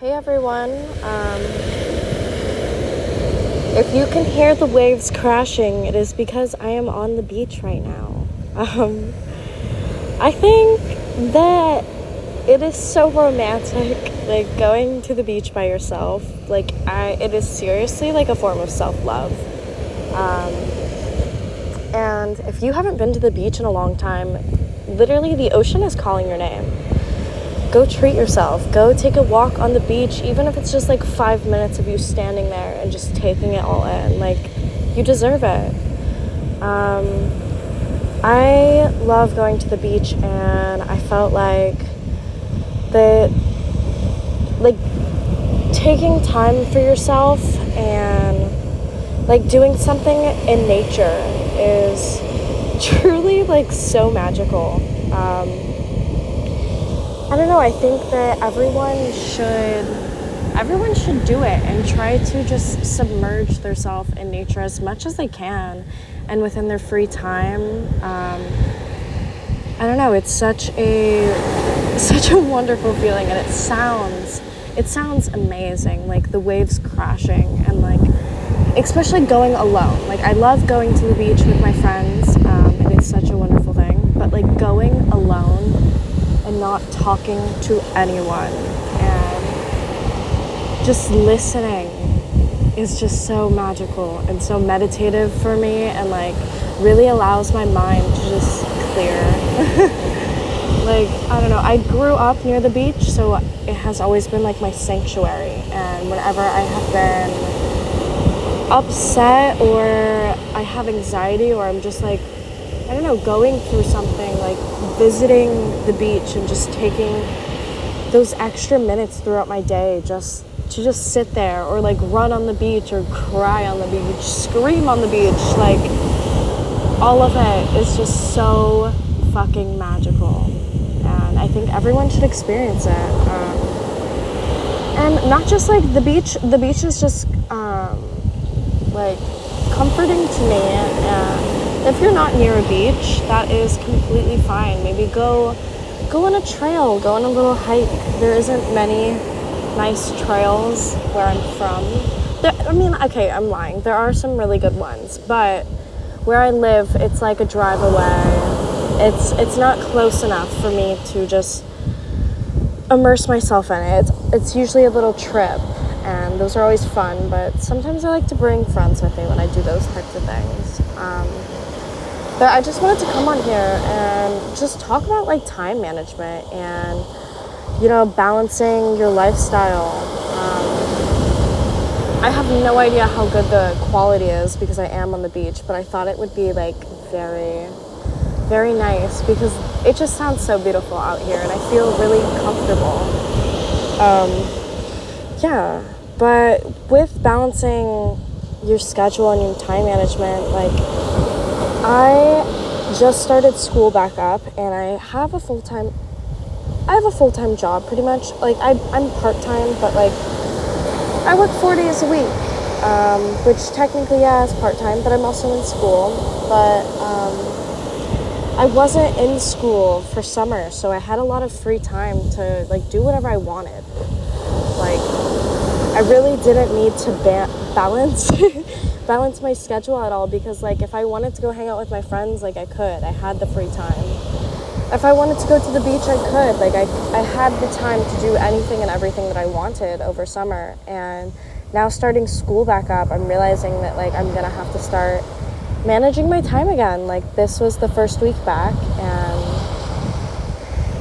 Hey everyone. Um, if you can hear the waves crashing, it is because I am on the beach right now. Um, I think that it is so romantic, like going to the beach by yourself. Like I, it is seriously like a form of self love. Um, and if you haven't been to the beach in a long time, literally the ocean is calling your name go treat yourself. Go take a walk on the beach, even if it's just like five minutes of you standing there and just taking it all in. Like, you deserve it. Um, I love going to the beach, and I felt like that, like, taking time for yourself and like doing something in nature is truly like so magical. Um, I don't know. I think that everyone should everyone should do it and try to just submerge themselves in nature as much as they can and within their free time. Um, I don't know. It's such a such a wonderful feeling, and it sounds it sounds amazing. Like the waves crashing and like especially going alone. Like I love going to the beach with my friends, um, and it's such a wonderful thing. But like going alone and not talking to anyone and just listening is just so magical and so meditative for me and like really allows my mind to just clear. like, I don't know, I grew up near the beach, so it has always been like my sanctuary. And whenever I have been upset or I have anxiety or I'm just like I don't know, going through something like visiting the beach and just taking those extra minutes throughout my day just to just sit there or like run on the beach or cry on the beach, scream on the beach, like all of it is just so fucking magical. And I think everyone should experience it. Um, and not just like the beach, the beach is just um, like comforting to me. And if you're not near a beach, that is completely fine. Maybe go go on a trail, go on a little hike. There isn't many nice trails where I'm from. There, I mean, okay, I'm lying. There are some really good ones, but where I live, it's like a drive away. It's it's not close enough for me to just immerse myself in it. It's, it's usually a little trip, and those are always fun. But sometimes I like to bring friends with me when I do those types of things. Um, but I just wanted to come on here and just talk about like time management and, you know, balancing your lifestyle. Um, I have no idea how good the quality is because I am on the beach, but I thought it would be like very, very nice because it just sounds so beautiful out here and I feel really comfortable. Um, yeah, but with balancing your schedule and your time management, like, I just started school back up and I have a full time I have a full time job pretty much. Like I I'm part time, but like I work four days a week. Um, which technically yeah is part time, but I'm also in school. But um, I wasn't in school for summer, so I had a lot of free time to like do whatever I wanted. Like I really didn't need to ba- balance balance my schedule at all because like if I wanted to go hang out with my friends, like I could. I had the free time. If I wanted to go to the beach, I could. Like I I had the time to do anything and everything that I wanted over summer. And now starting school back up, I'm realizing that like I'm going to have to start managing my time again. Like this was the first week back and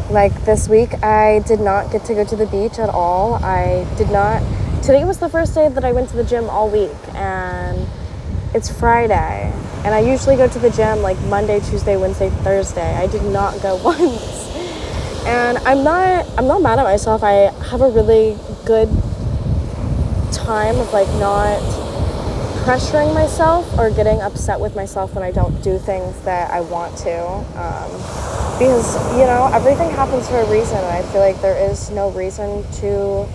like this week I did not get to go to the beach at all. I did not today was the first day that I went to the gym all week and it's Friday, and I usually go to the gym like Monday, Tuesday, Wednesday, Thursday. I did not go once. And I'm not I'm not mad at myself. I have a really good time of like not pressuring myself or getting upset with myself when I don't do things that I want to. Um, because, you know, everything happens for a reason, and I feel like there is no reason to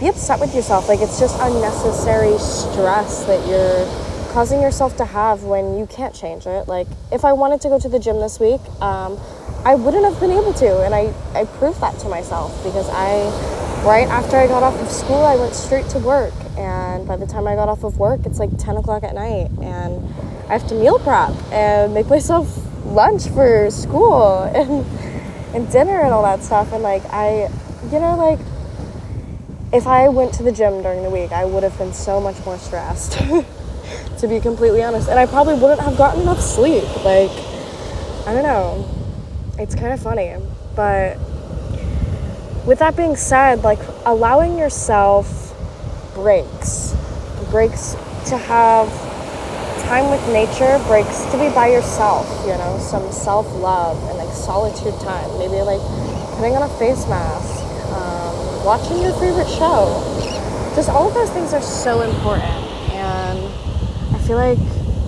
be upset with yourself. Like, it's just unnecessary stress that you're causing yourself to have when you can't change it. Like, if I wanted to go to the gym this week, um, I wouldn't have been able to. And I, I proved that to myself because I right after I got off of school, I went straight to work. And by the time I got off of work, it's like 10 o'clock at night. And I have to meal prep and make myself lunch for school and, and dinner and all that stuff. And like, I, you know, like, if I went to the gym during the week, I would have been so much more stressed, to be completely honest. And I probably wouldn't have gotten enough sleep. Like, I don't know. It's kind of funny. But with that being said, like allowing yourself breaks, breaks to have time with nature, breaks to be by yourself, you know, some self love and like solitude time. Maybe like putting on a face mask, um, watching your favorite show. Just all of those things are so important. Feel like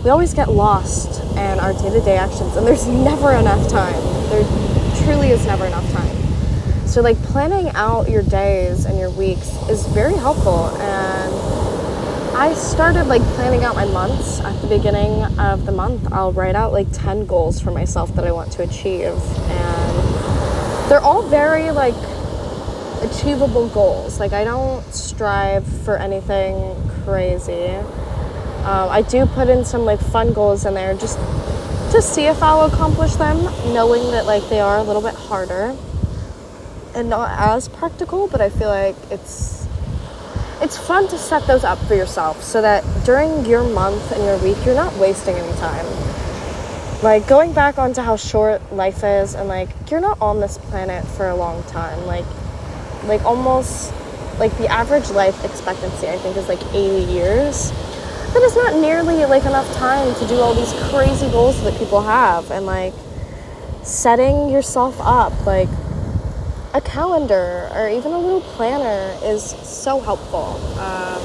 we always get lost in our day to day actions, and there's never enough time. There truly is never enough time. So, like, planning out your days and your weeks is very helpful. And I started like planning out my months at the beginning of the month. I'll write out like 10 goals for myself that I want to achieve. And they're all very like achievable goals. Like, I don't strive for anything crazy. Um, I do put in some like fun goals in there just to see if I'll accomplish them, knowing that like they are a little bit harder and not as practical, but I feel like it's it's fun to set those up for yourself so that during your month and your week you're not wasting any time. Like going back onto how short life is and like you're not on this planet for a long time. Like like almost like the average life expectancy I think is like 80 years. That is not nearly like enough time to do all these crazy goals that people have and like setting yourself up like a calendar or even a little planner is so helpful. Um,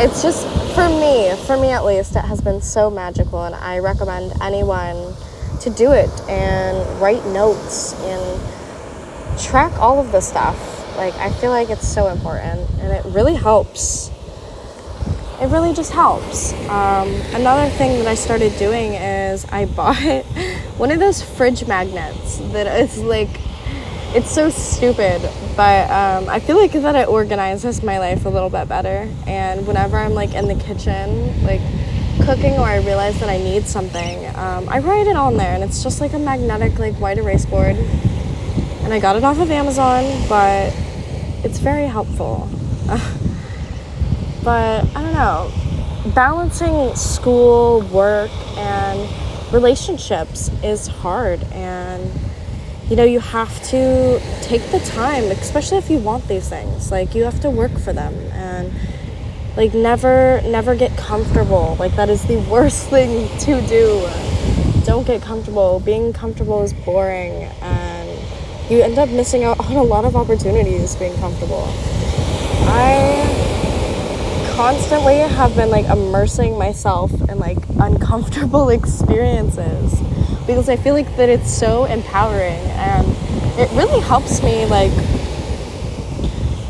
it's just for me, for me at least, it has been so magical, and I recommend anyone to do it and write notes and track all of the stuff. Like, I feel like it's so important and it really helps. It really just helps. Um, another thing that I started doing is I bought one of those fridge magnets that is like it's so stupid but um, i feel like that it organizes my life a little bit better. And whenever i'm like in the kitchen like cooking or i realize that i need something um, i write it on there and it's just like a magnetic like white erase board. And i got it off of amazon but it's very helpful but i don't know. Balancing school work and relationships is hard and you know you have to take the time especially if you want these things. Like you have to work for them and like never never get comfortable. Like that is the worst thing to do. Don't get comfortable. Being comfortable is boring and you end up missing out on a lot of opportunities being comfortable. I constantly have been like immersing myself in like uncomfortable experiences because I feel like that it's so empowering and it really helps me like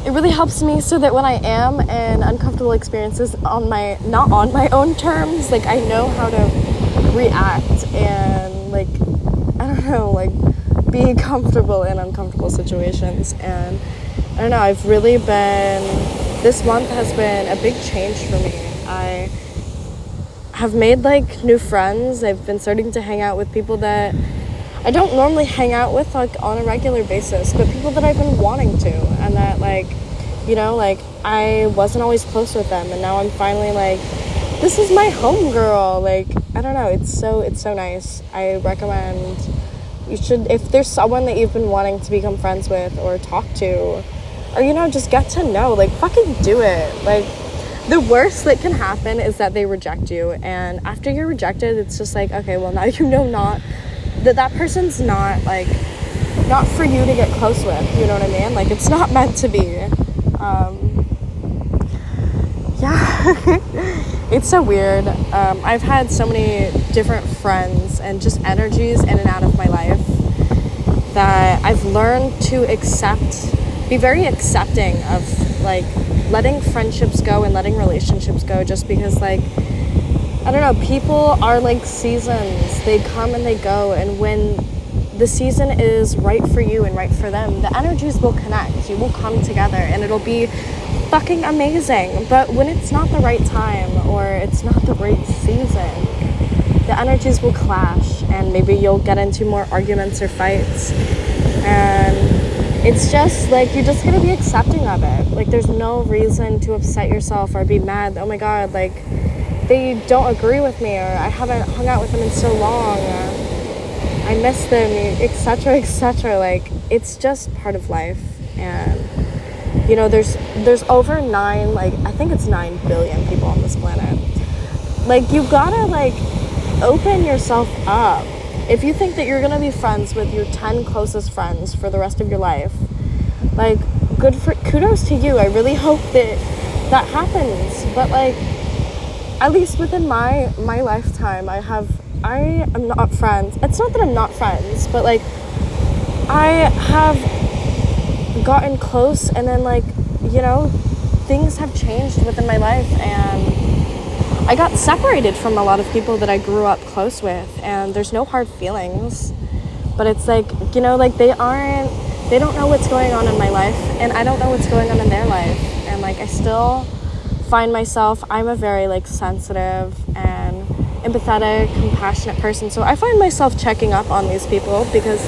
it really helps me so that when I am in uncomfortable experiences on my not on my own terms, like I know how to react and like I don't know, like be comfortable in uncomfortable situations and I don't know, I've really been this month has been a big change for me. I have made like new friends. I've been starting to hang out with people that I don't normally hang out with like on a regular basis, but people that I've been wanting to and that like you know, like I wasn't always close with them and now I'm finally like this is my home girl. Like I don't know, it's so it's so nice. I recommend you should if there's someone that you've been wanting to become friends with or talk to or you know just get to know like fucking do it. Like the worst that can happen is that they reject you and after you're rejected it's just like okay well now you know not that that person's not like not for you to get close with you know what i mean? Like it's not meant to be. Um, yeah. It's so weird. Um, i've had so many different friends and just energies in and out of my life that i've learned to accept be very accepting of like letting friendships go and letting relationships go just because like I don't know, people are like seasons. They come and they go and when the season is right for you and right for them, the energies will connect. You will come together and it'll be fucking amazing. But when it's not the right time or it's not the right season, the energies will clash and maybe you'll get into more arguments or fights. And it's just like you're just gonna be accepting of it. Like there's no reason to upset yourself or be mad. Oh my god, like they don't agree with me or I haven't hung out with them in so long. Or, I miss them, etc., etc. Like it's just part of life, and you know, there's there's over nine, like I think it's nine billion people on this planet. Like you gotta like open yourself up. If you think that you're gonna be friends with your ten closest friends for the rest of your life, like good for kudos to you. I really hope that that happens. But like at least within my my lifetime, I have I am not friends. It's not that I'm not friends, but like I have gotten close and then like, you know, things have changed within my life and I got separated from a lot of people that I grew up close with and there's no hard feelings. But it's like, you know, like they aren't they don't know what's going on in my life and I don't know what's going on in their life. And like I still find myself I'm a very like sensitive and empathetic, compassionate person. So I find myself checking up on these people because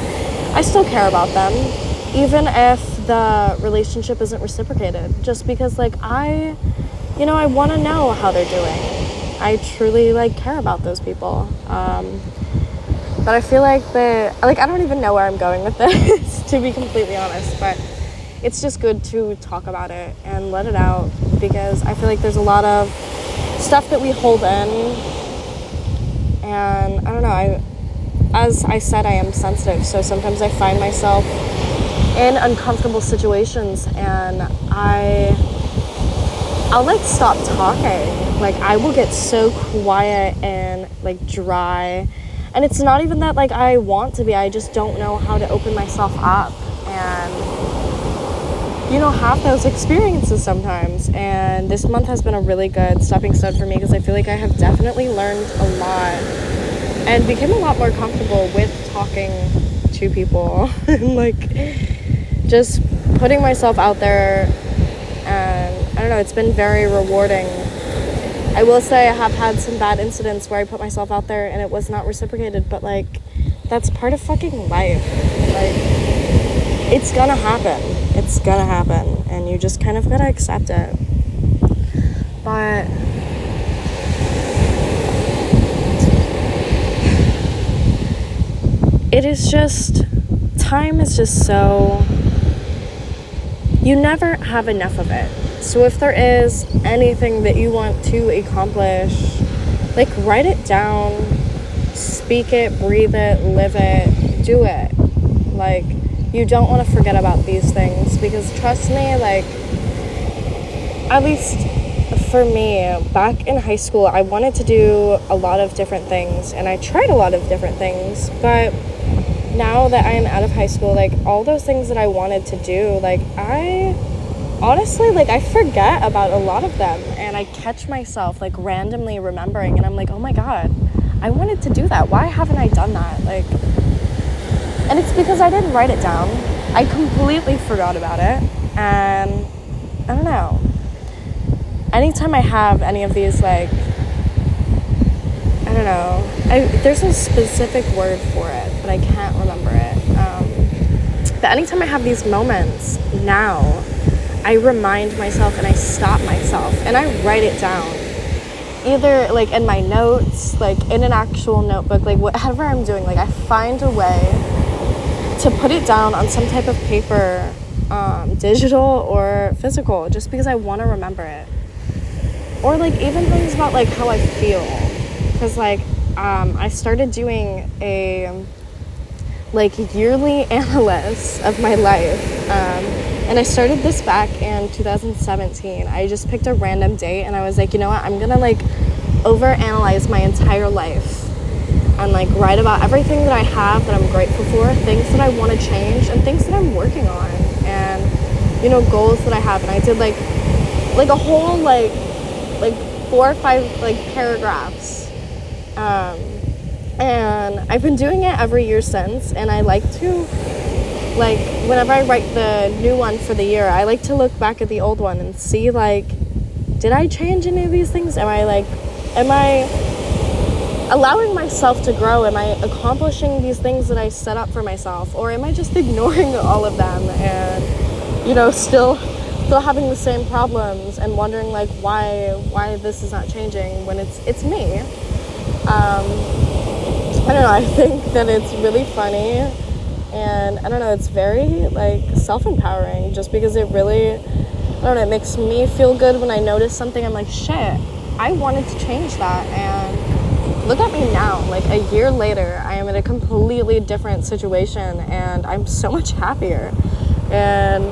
I still care about them even if the relationship isn't reciprocated. Just because like I you know, I want to know how they're doing. I truly like care about those people. Um, but I feel like the like I don't even know where I'm going with this to be completely honest, but it's just good to talk about it and let it out because I feel like there's a lot of stuff that we hold in. And I don't know, I as I said I am sensitive, so sometimes I find myself in uncomfortable situations and I I'll like stop talking. Like I will get so quiet and like dry. And it's not even that like I want to be. I just don't know how to open myself up and you know, have those experiences sometimes. And this month has been a really good stepping stone for me because I feel like I have definitely learned a lot and became a lot more comfortable with talking to people and like just putting myself out there. I don't know, it's been very rewarding. I will say I have had some bad incidents where I put myself out there and it was not reciprocated, but like that's part of fucking life. Like it's gonna happen it's gonna happen and you just kind of gotta accept it but it is just time is just so you never have enough of it so if there is anything that you want to accomplish like write it down speak it breathe it live it do it. Like you don't want to forget about these things because trust me, like, at least for me, back in high school, I wanted to do a lot of different things and I tried a lot of different things, but now that I am out of high school, like, all those things that I wanted to do, like, I honestly like I forget about a lot of them and I catch myself like randomly remembering and I'm like, "Oh my god, I wanted to do that. Why haven't I done that?" Like and it's because I didn't write it down. I completely forgot about it. And I don't know. Anytime I have any of these, like, I don't know. I, there's a specific word for it, but I can't remember it. Um, but anytime I have these moments now, I remind myself and I stop myself and I write it down. Either like in my notes, like in an actual notebook, like whatever I'm doing, like I find a way to put it down on some type of paper, um, digital or physical, just because I want to remember it. Or like even things about like how I feel, because like um, I started doing a like yearly analysis of my life. Um, and I started this back in 2017. I just picked a random date and I was like, you know what, I'm gonna like overanalyze my entire life and like write about everything that I have that I'm grateful for, things that I want to change, and things that I'm working on, and you know goals that I have. And I did like like a whole like like four or five like paragraphs. Um, And I've been doing it every year since, and I like to, like, whenever I write the new one for the year, I like to look back at the old one and see, like, did I change any of these things? Am I, like, am I allowing myself to grow? Am I accomplishing these things that I set up for myself? Or am I just ignoring all of them and, you know, still still having the same problems and wondering like why why this is not changing when it's it's me. Um, I don't know. I think that it's really funny, and I don't know. It's very like self empowering, just because it really, I don't know. It makes me feel good when I notice something. I'm like, shit, I wanted to change that, and look at me now. Like a year later, I am in a completely different situation, and I'm so much happier, and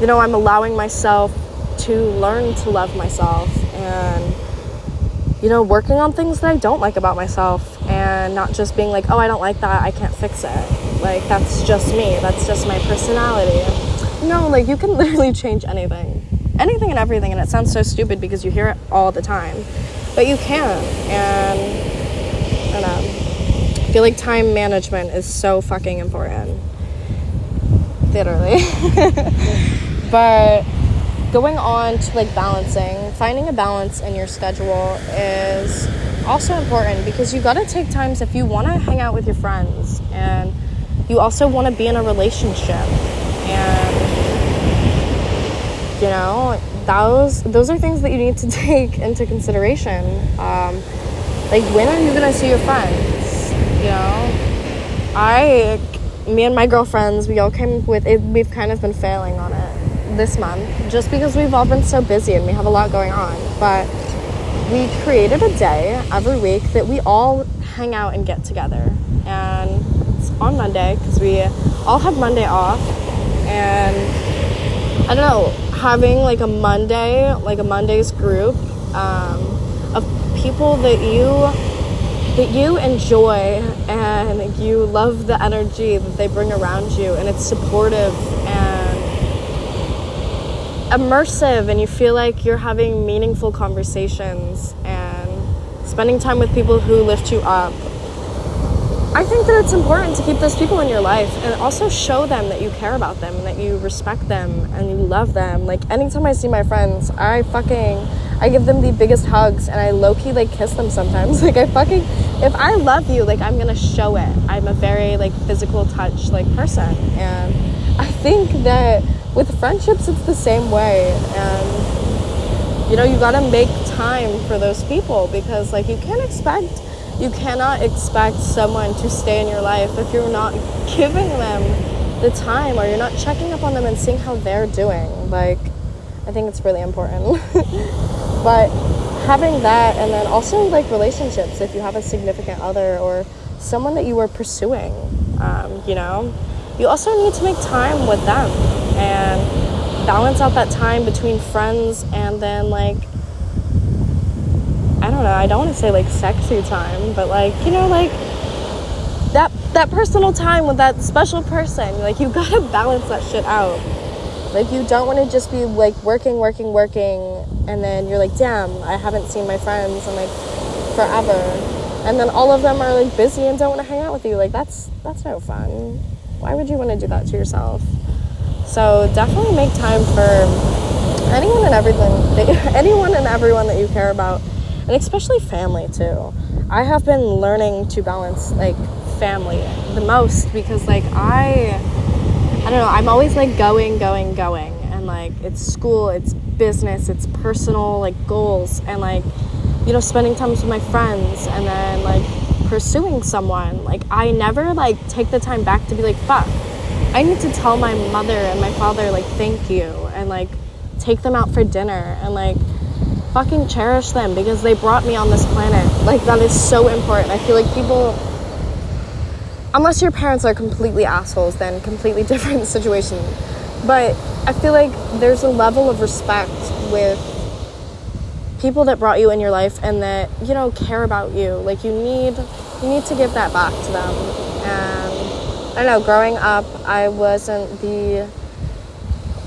you know, I'm allowing myself to learn to love myself and, you know, working on things that I don't like about myself and not just being like, oh, I don't like that, I can't fix it. Like, that's just me, that's just my personality. No, like, you can literally change anything. Anything and everything, and it sounds so stupid because you hear it all the time. But you can, and I don't know. I feel like time management is so fucking important. Literally. But going on to like balancing, finding a balance in your schedule is also important because you got to take times if you want to hang out with your friends and you also want to be in a relationship and you know those those are things that you need to take into consideration um, like when are you gonna see your friends you know i me and my girlfriends we all came with it we've kind of been failing on it this month just because we've all been so busy and we have a lot going on. But we created a day every week that we all hang out and get together. And on Monday because we all have Monday off. And I don't know, having like a Monday, like a Monday's group um, of people that you that you enjoy and you love the energy that they bring around you and it's supportive and immersive and you feel like you're having meaningful conversations and spending time with people who lift you up. I think that it's important to keep those people in your life and also show them that you care about them and that you respect them and you love them. Like anytime I see my friends, I fucking I give them the biggest hugs and I low key like kiss them sometimes. Like I fucking if I love you, like I'm gonna show it. I'm a very like physical touch like person and I think that with friendships, it's the same way. And, you know, you gotta make time for those people because, like, you can't expect, you cannot expect someone to stay in your life if you're not giving them the time or you're not checking up on them and seeing how they're doing. Like, I think it's really important. but having that and then also like relationships if you have a significant other or someone that you are pursuing um, you know you also need to make time with them and balance out that time between friends and then like I don't know, I don't want to say like sexy time, but like, you know, like that that personal time with that special person. Like you got to balance that shit out. Like you don't want to just be like working, working, working and then you're like, "Damn, I haven't seen my friends in like forever." And then all of them are like busy and don't want to hang out with you. Like that's that's no fun. Why would you want to do that to yourself? So definitely make time for anyone and everything, anyone and everyone that you care about, and especially family too. I have been learning to balance like family the most because like I, I don't know, I'm always like going, going, going, and like it's school, it's business, it's personal like goals, and like you know spending time with my friends, and then like pursuing someone. Like I never like take the time back to be like fuck I need to tell my mother and my father like thank you and like take them out for dinner and like fucking cherish them because they brought me on this planet. Like that is so important. I feel like people unless your parents are completely assholes then completely different situation. But I feel like there's a level of respect with people that brought you in your life and that you know care about you. Like you need you need to give that back to them. And I don't know, growing up, I wasn't the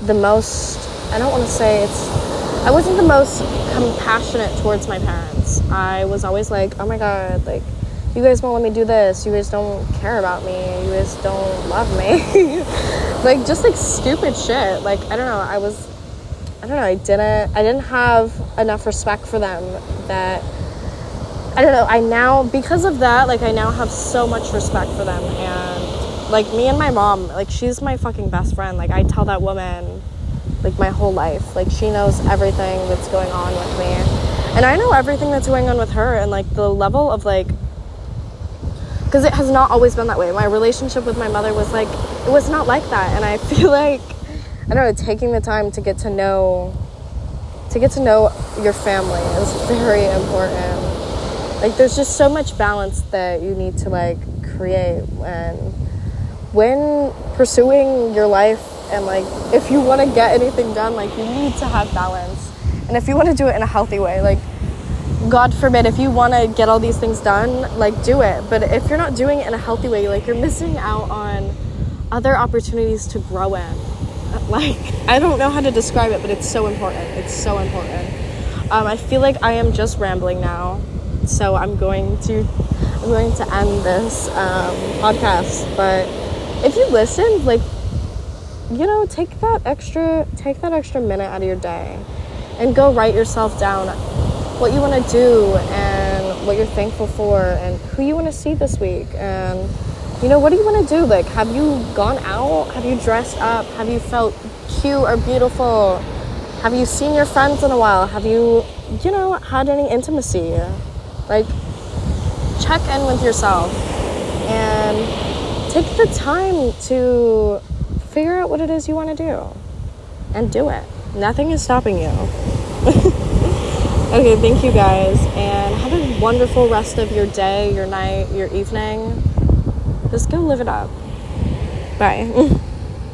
the most I don't want to say it's I wasn't the most compassionate towards my parents. I was always like, "Oh my god, like you guys won't let me do this. You guys don't care about me. You guys don't love me. like just like stupid shit. Like I don't know. I was I don't know. I didn't I didn't have enough respect for them that I don't know. I now because of that, like I now have so much respect for them and like me and my mom, like she's my fucking best friend. Like I tell that woman like my whole life. Like she knows everything that's going on with me. And I know everything that's going on with her and like the level of like because it has not always been that way. My relationship with my mother was like, it was not like that. And I feel like, I don't know, taking the time to get to know, to get to know your family is very important. Like, there's just so much balance that you need to like create and when pursuing your life and like if you want to get anything done, like you need to have balance. And if you want to do it in a healthy way, like God forbid, if you want to get all these things done, like do it. But if you're not doing it in a healthy way, like you're missing out on other opportunities to grow in. Like, I don't know how to describe it, but it's so important. It's so important. Um, I feel like I am just rambling now, so I'm going to I'm going to end this um, podcast. But if you listened, like, you know, take that extra take that extra minute out of your day, and go write yourself down what you want to do and what you're thankful for and who you want to see this week and you know what do you want to do? Like have you gone out? Have you dressed up? Have you felt cute or beautiful? Have you seen your friends in a while? Have you you know had any intimacy? Like check in with yourself and take the time to figure out what it is you want to do and do it nothing is stopping you Okay, thank you guys, and have a wonderful rest of your day, your night, your evening. Just go live it up. Bye.